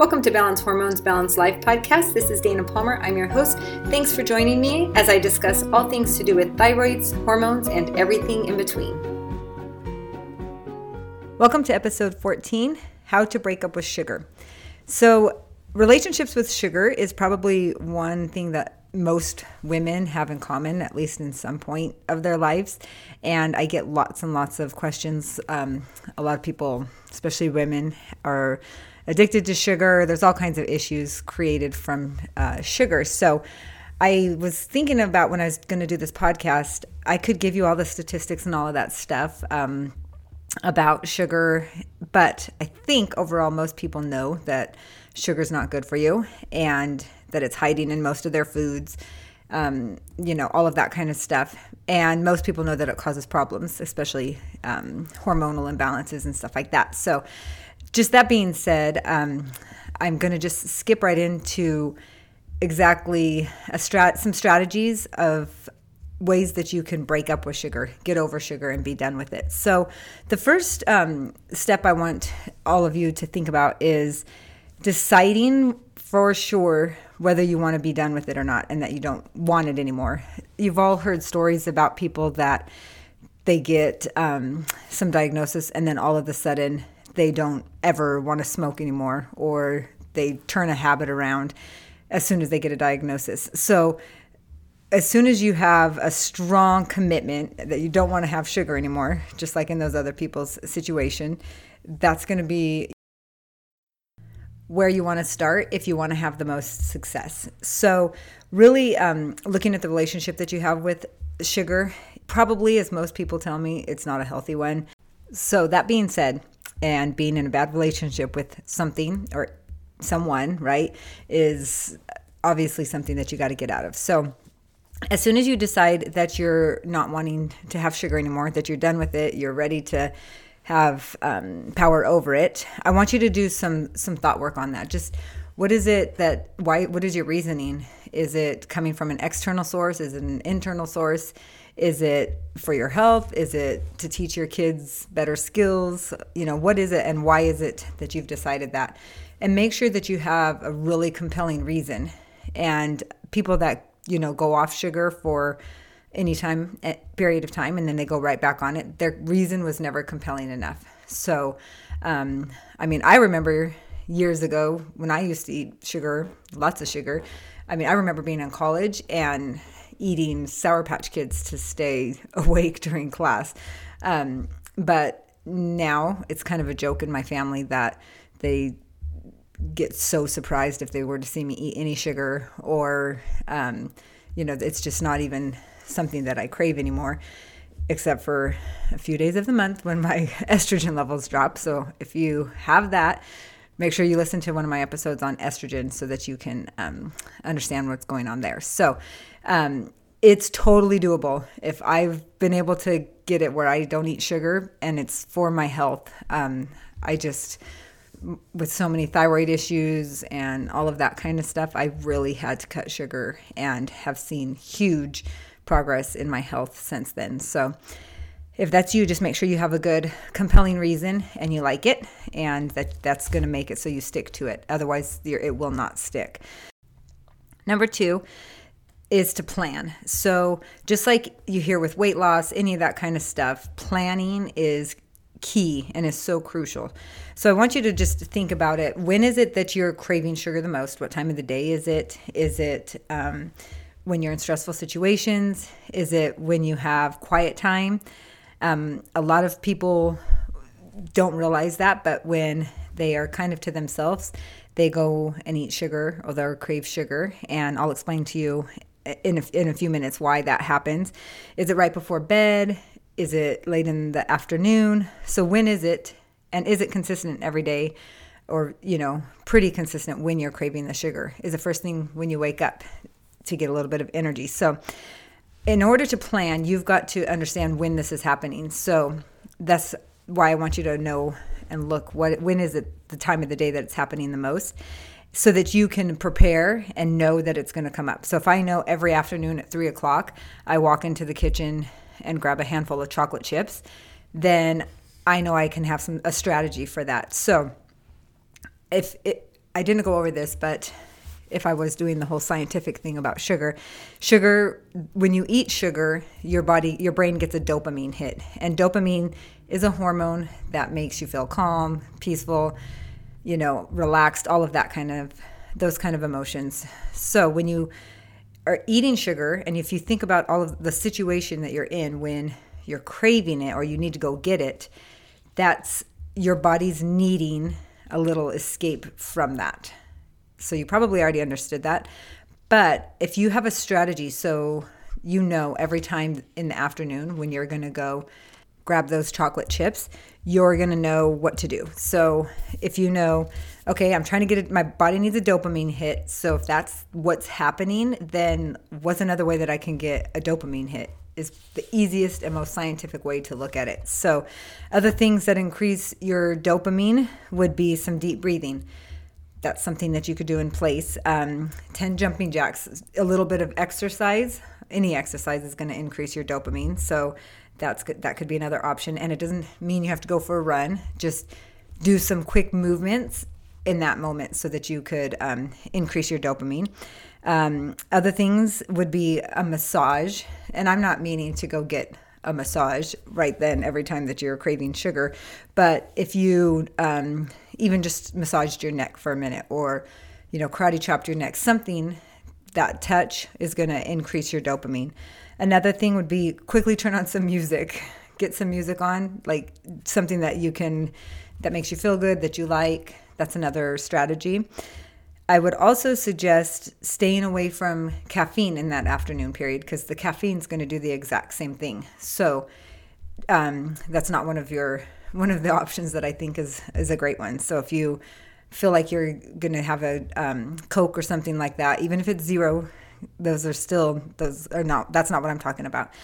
Welcome to Balance Hormones, Balance Life podcast. This is Dana Palmer. I'm your host. Thanks for joining me as I discuss all things to do with thyroids, hormones, and everything in between. Welcome to episode 14 How to Break Up with Sugar. So, relationships with sugar is probably one thing that most women have in common, at least in some point of their lives. And I get lots and lots of questions. Um, a lot of people, especially women, are addicted to sugar. There's all kinds of issues created from uh, sugar. So I was thinking about when I was going to do this podcast, I could give you all the statistics and all of that stuff. Um, about sugar, but I think overall most people know that sugar is not good for you and that it's hiding in most of their foods, um, you know, all of that kind of stuff. And most people know that it causes problems, especially um, hormonal imbalances and stuff like that. So, just that being said, um, I'm going to just skip right into exactly strat- some strategies of ways that you can break up with sugar, get over sugar, and be done with it. So, the first um, step I want all of you to think about is deciding for sure whether you want to be done with it or not and that you don't want it anymore. You've all heard stories about people that they get um, some diagnosis and then all of a sudden they don't ever want to smoke anymore or they turn a habit around as soon as they get a diagnosis. So, as soon as you have a strong commitment that you don't want to have sugar anymore, just like in those other people's situation, that's going to be where you want to start if you want to have the most success. So, really um, looking at the relationship that you have with sugar, probably, as most people tell me, it's not a healthy one. So, that being said, and being in a bad relationship with something or someone, right, is obviously something that you got to get out of. So, as soon as you decide that you're not wanting to have sugar anymore, that you're done with it, you're ready to have um, power over it, I want you to do some some thought work on that. Just what is it that why? What is your reasoning? Is it coming from an external source? Is it an internal source? Is it for your health? Is it to teach your kids better skills? You know, what is it and why is it that you've decided that? And make sure that you have a really compelling reason. And people that you know go off sugar for any time eh, period of time and then they go right back on it their reason was never compelling enough so um, i mean i remember years ago when i used to eat sugar lots of sugar i mean i remember being in college and eating sour patch kids to stay awake during class. Um, but now it's kind of a joke in my family that they get so surprised if they were to see me eat any sugar or um, you know it's just not even something that i crave anymore except for a few days of the month when my estrogen levels drop. So if you have that make sure you listen to one of my episodes on estrogen so that you can um, understand what's going on there so um, it's totally doable if i've been able to get it where i don't eat sugar and it's for my health um, i just with so many thyroid issues and all of that kind of stuff, I really had to cut sugar and have seen huge progress in my health since then. So, if that's you, just make sure you have a good, compelling reason and you like it, and that that's going to make it so you stick to it. Otherwise, it will not stick. Number two is to plan. So, just like you hear with weight loss, any of that kind of stuff, planning is key and is so crucial. So I want you to just think about it. When is it that you're craving sugar the most? What time of the day is it? Is it um, when you're in stressful situations? Is it when you have quiet time? Um, a lot of people don't realize that, but when they are kind of to themselves, they go and eat sugar or they'll crave sugar. And I'll explain to you in a, in a few minutes why that happens. Is it right before bed? Is it late in the afternoon? So when is it? And is it consistent every day? Or, you know, pretty consistent when you're craving the sugar? Is the first thing when you wake up to get a little bit of energy. So in order to plan, you've got to understand when this is happening. So that's why I want you to know and look what when is it the time of the day that it's happening the most so that you can prepare and know that it's going to come up. So if I know every afternoon at three o'clock, I walk into the kitchen and grab a handful of chocolate chips, then I know I can have some a strategy for that. So if it, I didn't go over this, but if I was doing the whole scientific thing about sugar, sugar, when you eat sugar, your body, your brain gets a dopamine hit. And dopamine is a hormone that makes you feel calm, peaceful, you know, relaxed, all of that kind of, those kind of emotions. So when you are eating sugar, and if you think about all of the situation that you're in when you're craving it or you need to go get it, that's your body's needing a little escape from that. So you probably already understood that. But if you have a strategy, so you know every time in the afternoon when you're going to go grab those chocolate chips, you're going to know what to do. So if you know, okay, I'm trying to get it, my body needs a dopamine hit. So if that's what's happening, then what's another way that I can get a dopamine hit? Is the easiest and most scientific way to look at it. So, other things that increase your dopamine would be some deep breathing that's something that you could do in place. Um, 10 jumping jacks, a little bit of exercise. Any exercise is going to increase your dopamine. So that's that could be another option. And it doesn't mean you have to go for a run. Just do some quick movements in that moment so that you could um, increase your dopamine. Um, other things would be a massage. And I'm not meaning to go get a massage right then every time that you're craving sugar. But if you um, even just massaged your neck for a minute or, you know, karate chopped your neck, something that touch is going to increase your dopamine. Another thing would be quickly turn on some music. Get some music on, like something that you can, that makes you feel good, that you like. That's another strategy. I would also suggest staying away from caffeine in that afternoon period because the caffeine is going to do the exact same thing. So um, that's not one of your one of the options that I think is is a great one. So if you feel like you're going to have a um, Coke or something like that, even if it's zero, those are still those are not. That's not what I'm talking about.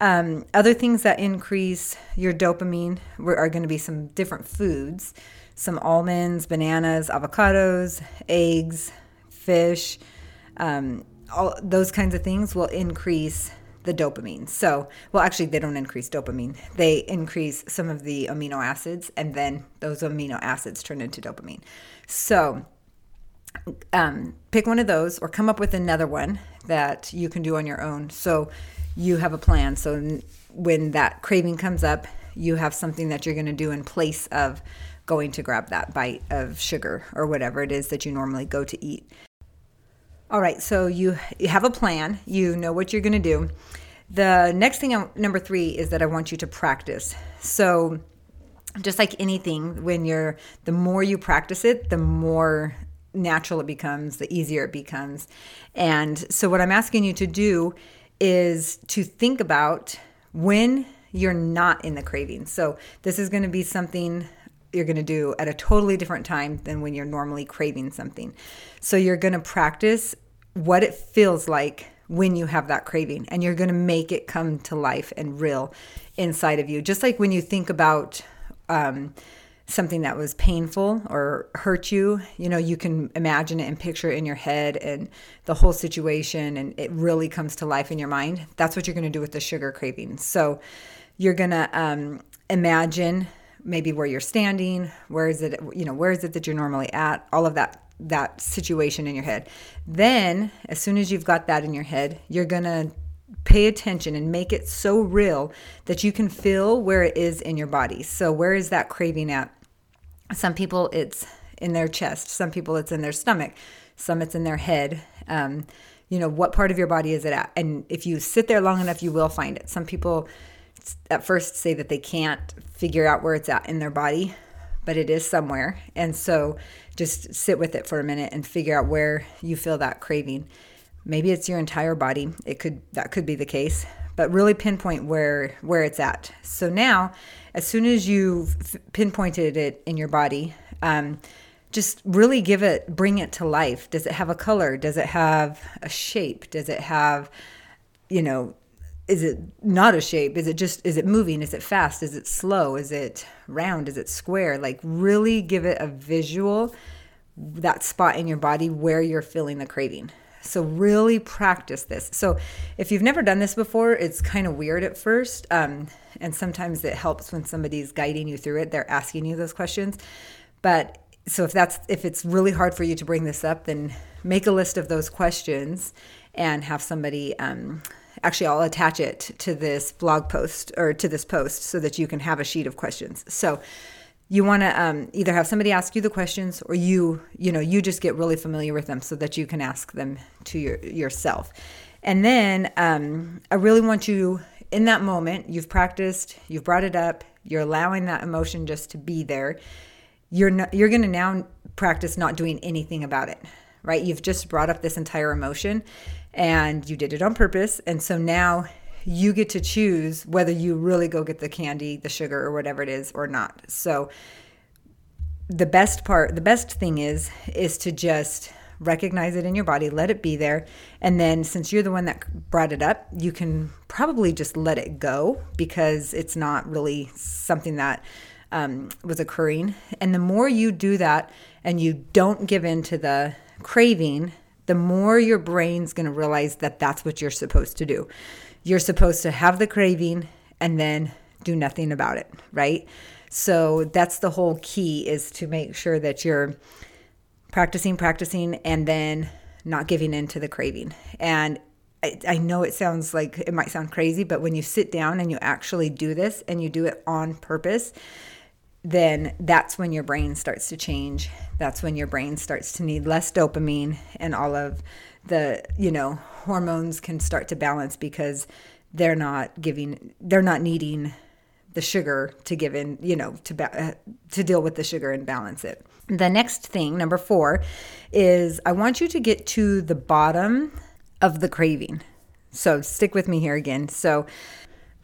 Um, other things that increase your dopamine are going to be some different foods some almonds, bananas, avocados, eggs, fish, um, all those kinds of things will increase the dopamine. So, well, actually, they don't increase dopamine. They increase some of the amino acids, and then those amino acids turn into dopamine. So, um, pick one of those or come up with another one that you can do on your own. So, you have a plan. So, when that craving comes up, you have something that you're going to do in place of going to grab that bite of sugar or whatever it is that you normally go to eat. All right, so you, you have a plan, you know what you're going to do. The next thing, number three, is that I want you to practice. So, just like anything, when you're the more you practice it, the more natural it becomes, the easier it becomes. And so, what I'm asking you to do is to think about when you're not in the craving. So, this is going to be something you're going to do at a totally different time than when you're normally craving something. So you're going to practice what it feels like when you have that craving and you're going to make it come to life and real inside of you. Just like when you think about um, something that was painful or hurt you, you know, you can imagine it and picture it in your head and the whole situation and it really comes to life in your mind. That's what you're going to do with the sugar craving. So you're going to um, imagine maybe where you're standing, where is it, you know, where is it that you're normally at, all of that that situation in your head. Then, as soon as you've got that in your head, you're going to pay attention and make it so real that you can feel where it is in your body. So, where is that craving at? Some people it's in their chest, some people it's in their stomach, some it's in their head. Um, you know, what part of your body is it at? And if you sit there long enough, you will find it. Some people at first say that they can't figure out where it's at in their body, but it is somewhere. And so just sit with it for a minute and figure out where you feel that craving. Maybe it's your entire body. It could that could be the case, but really pinpoint where where it's at. So now, as soon as you've pinpointed it in your body, um, just really give it, bring it to life. Does it have a color? Does it have a shape? Does it have, you know, is it not a shape? Is it just is it moving? Is it fast? Is it slow? Is it round? Is it square? Like really give it a visual that spot in your body where you're feeling the craving. So really practice this. So if you've never done this before it's kind of weird at first um, and sometimes it helps when somebody's guiding you through it. They're asking you those questions. But so if that's if it's really hard for you to bring this up, then make a list of those questions and have somebody. Um, actually, I'll attach it to this blog post or to this post so that you can have a sheet of questions. So you want to um, either have somebody ask you the questions or you you know you just get really familiar with them so that you can ask them to your, yourself. And then um, i really want you in that moment you've practiced you've brought it up you're allowing that emotion just to be there. You're not, you're going to now practice not doing anything about it right? You've just brought up this entire emotion and you did it on purpose and so now you get to choose whether you really go get the candy, the sugar, or whatever it is or not. So the best part, the best thing is, is to just recognize it in your body, let it be there. And then since you're the one that brought it up, you can probably just let it go because it's not really something that um, was occurring. And the more you do that and you don't give in to the craving, the more your brain's going to realize that that's what you're supposed to do you're supposed to have the craving and then do nothing about it, right? So that's the whole key is to make sure that you're practicing, practicing, and then not giving in to the craving. And I, I, know it sounds like it might sound crazy, but when you sit down and you actually do this and you do it on purpose, then that's when your brain starts to change. That's when your brain starts to need less dopamine and all of the, you know, hormones can start to balance because they're not giving they're not needing the sugar to give in you know to ba- uh, to deal with the sugar and balance it. The next thing number 4 is i want you to get to the bottom of the craving. So stick with me here again. So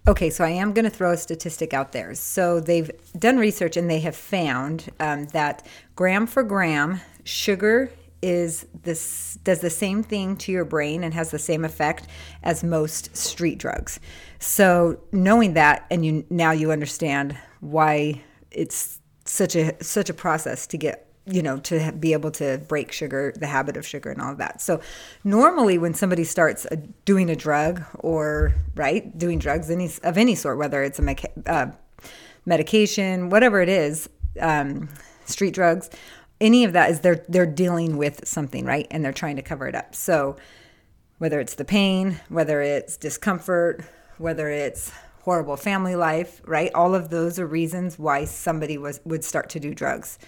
Okay, so I am going to throw a statistic out there. So they've done research and they have found um, that gram for gram, sugar is this does the same thing to your brain and has the same effect as most street drugs. So knowing that and you now you understand why it's such a such a process to get you know to be able to break sugar the habit of sugar and all of that so normally when somebody starts a, doing a drug or right doing drugs any of any sort whether it's a meca- uh, medication whatever it is um, street drugs any of that is they're they're dealing with something, right? And they're trying to cover it up. So whether it's the pain, whether it's discomfort, whether it's horrible family life, right? All of those are reasons why somebody was would start to do drugs.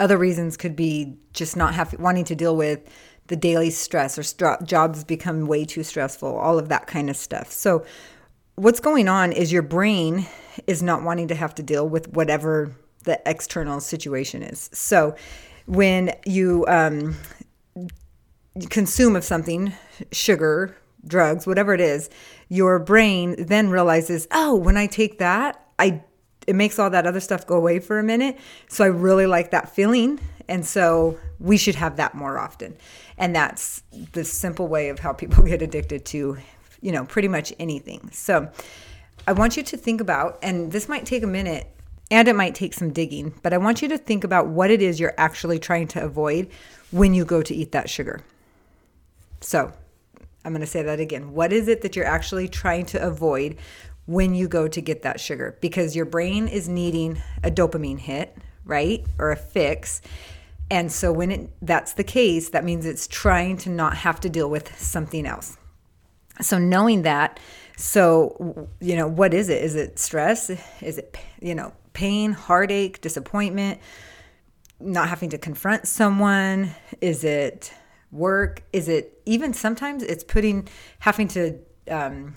Other reasons could be just not have wanting to deal with the daily stress or st- jobs become way too stressful, all of that kind of stuff. So what's going on is your brain is not wanting to have to deal with whatever the external situation is. So when you um, consume of something, sugar, drugs, whatever it is, your brain then realizes, oh, when I take that, I it makes all that other stuff go away for a minute. So I really like that feeling. And so we should have that more often. And that's the simple way of how people get addicted to, you know, pretty much anything. So I want you to think about, and this might take a minute and it might take some digging, but I want you to think about what it is you're actually trying to avoid when you go to eat that sugar. So, I'm going to say that again. What is it that you're actually trying to avoid when you go to get that sugar? Because your brain is needing a dopamine hit, right? Or a fix. And so when it, that's the case, that means it's trying to not have to deal with something else. So knowing that, so you know, what is it? Is it stress? Is it you know, pain, heartache, disappointment, not having to confront someone? Is it work? Is it even sometimes it's putting, having to um,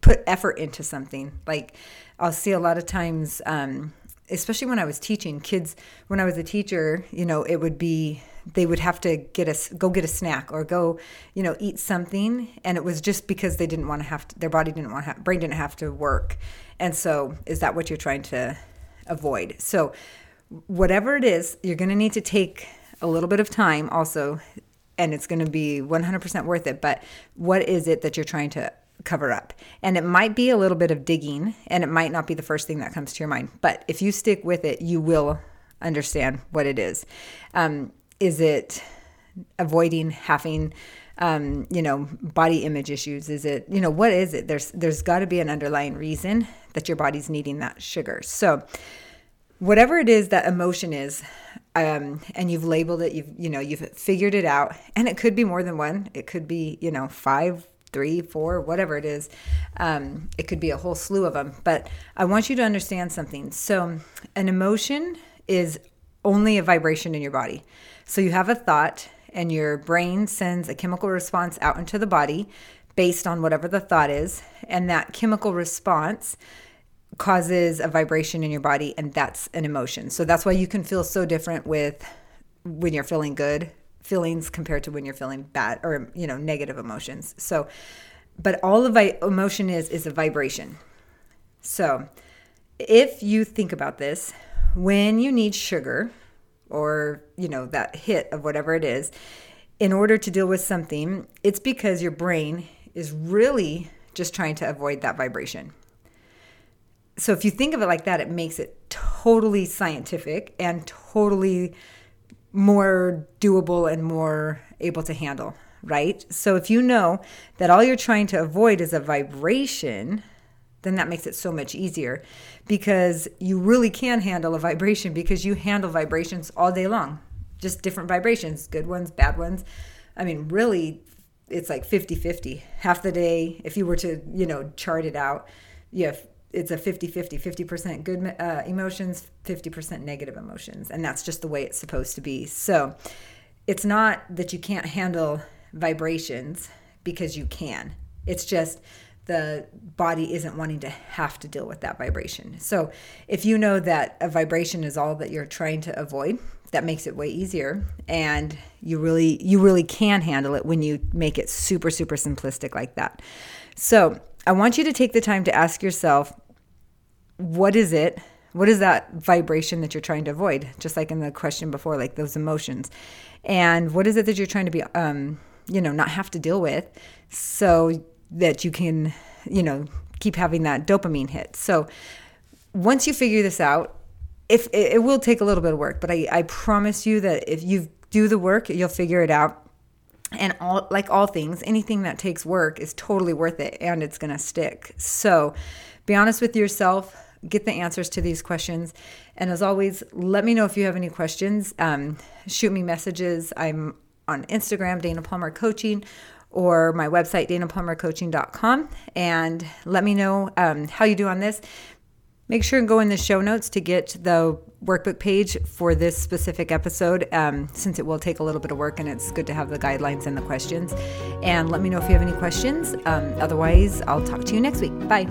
put effort into something? Like I'll see a lot of times, um, especially when I was teaching kids, when I was a teacher, you know, it would be they would have to get a go get a snack or go you know eat something and it was just because they didn't want to have to, their body didn't want to have, brain didn't have to work and so is that what you're trying to avoid. So, whatever it is, you're going to need to take a little bit of time also, and it's going to be 100% worth it. But what is it that you're trying to cover up? And it might be a little bit of digging, and it might not be the first thing that comes to your mind. But if you stick with it, you will understand what it is. Um, is it avoiding having um, you know, body image issues? Is it, you know, what is it? There's there's got to be an underlying reason that your body's needing that sugar. So whatever it is that emotion is, um, and you've labeled it, you've you know you've figured it out, and it could be more than one. It could be you know five, three, four, whatever it is. Um, it could be a whole slew of them. But I want you to understand something. So an emotion is only a vibration in your body. So you have a thought, and your brain sends a chemical response out into the body based on whatever the thought is, and that chemical response causes a vibration in your body and that's an emotion. So that's why you can feel so different with when you're feeling good feelings compared to when you're feeling bad or you know negative emotions. So but all of emotion is is a vibration. So if you think about this, when you need sugar or you know that hit of whatever it is in order to deal with something, it's because your brain is really just trying to avoid that vibration so if you think of it like that, it makes it totally scientific and totally more doable and more able to handle, right? So if you know that all you're trying to avoid is a vibration, then that makes it so much easier because you really can handle a vibration because you handle vibrations all day long, just different vibrations, good ones, bad ones. I mean, really, it's like 50 50. Half the day, if you were to, you know, chart it out, you have it's a 50 50 50% good uh, emotions 50% negative emotions and that's just the way it's supposed to be. So it's not that you can't handle vibrations because you can. It's just the body isn't wanting to have to deal with that vibration. So if you know that a vibration is all that you're trying to avoid that makes it way easier and you really you really can handle it when you make it super super simplistic like that. So I want you to take the time to ask yourself what is it? What is that vibration that you're trying to avoid? Just like in the question before, like those emotions. And what is it that you're trying to be, um, you know, not have to deal with so that you can, you know, keep having that dopamine hit. So once you figure this out, if it, it will take a little bit of work, but I, I promise you that if you do the work, you'll figure it out and all like all things anything that takes work is totally worth it and it's going to stick so be honest with yourself get the answers to these questions. And as always, let me know if you have any questions. Um, shoot me messages. I'm on Instagram, Dana Palmer Coaching, or my website, danapalmercoaching.com. And let me know um, how you do on this. Make sure and go in the show notes to get the workbook page for this specific episode, um, since it will take a little bit of work and it's good to have the guidelines and the questions. And let me know if you have any questions. Um, otherwise, I'll talk to you next week. Bye.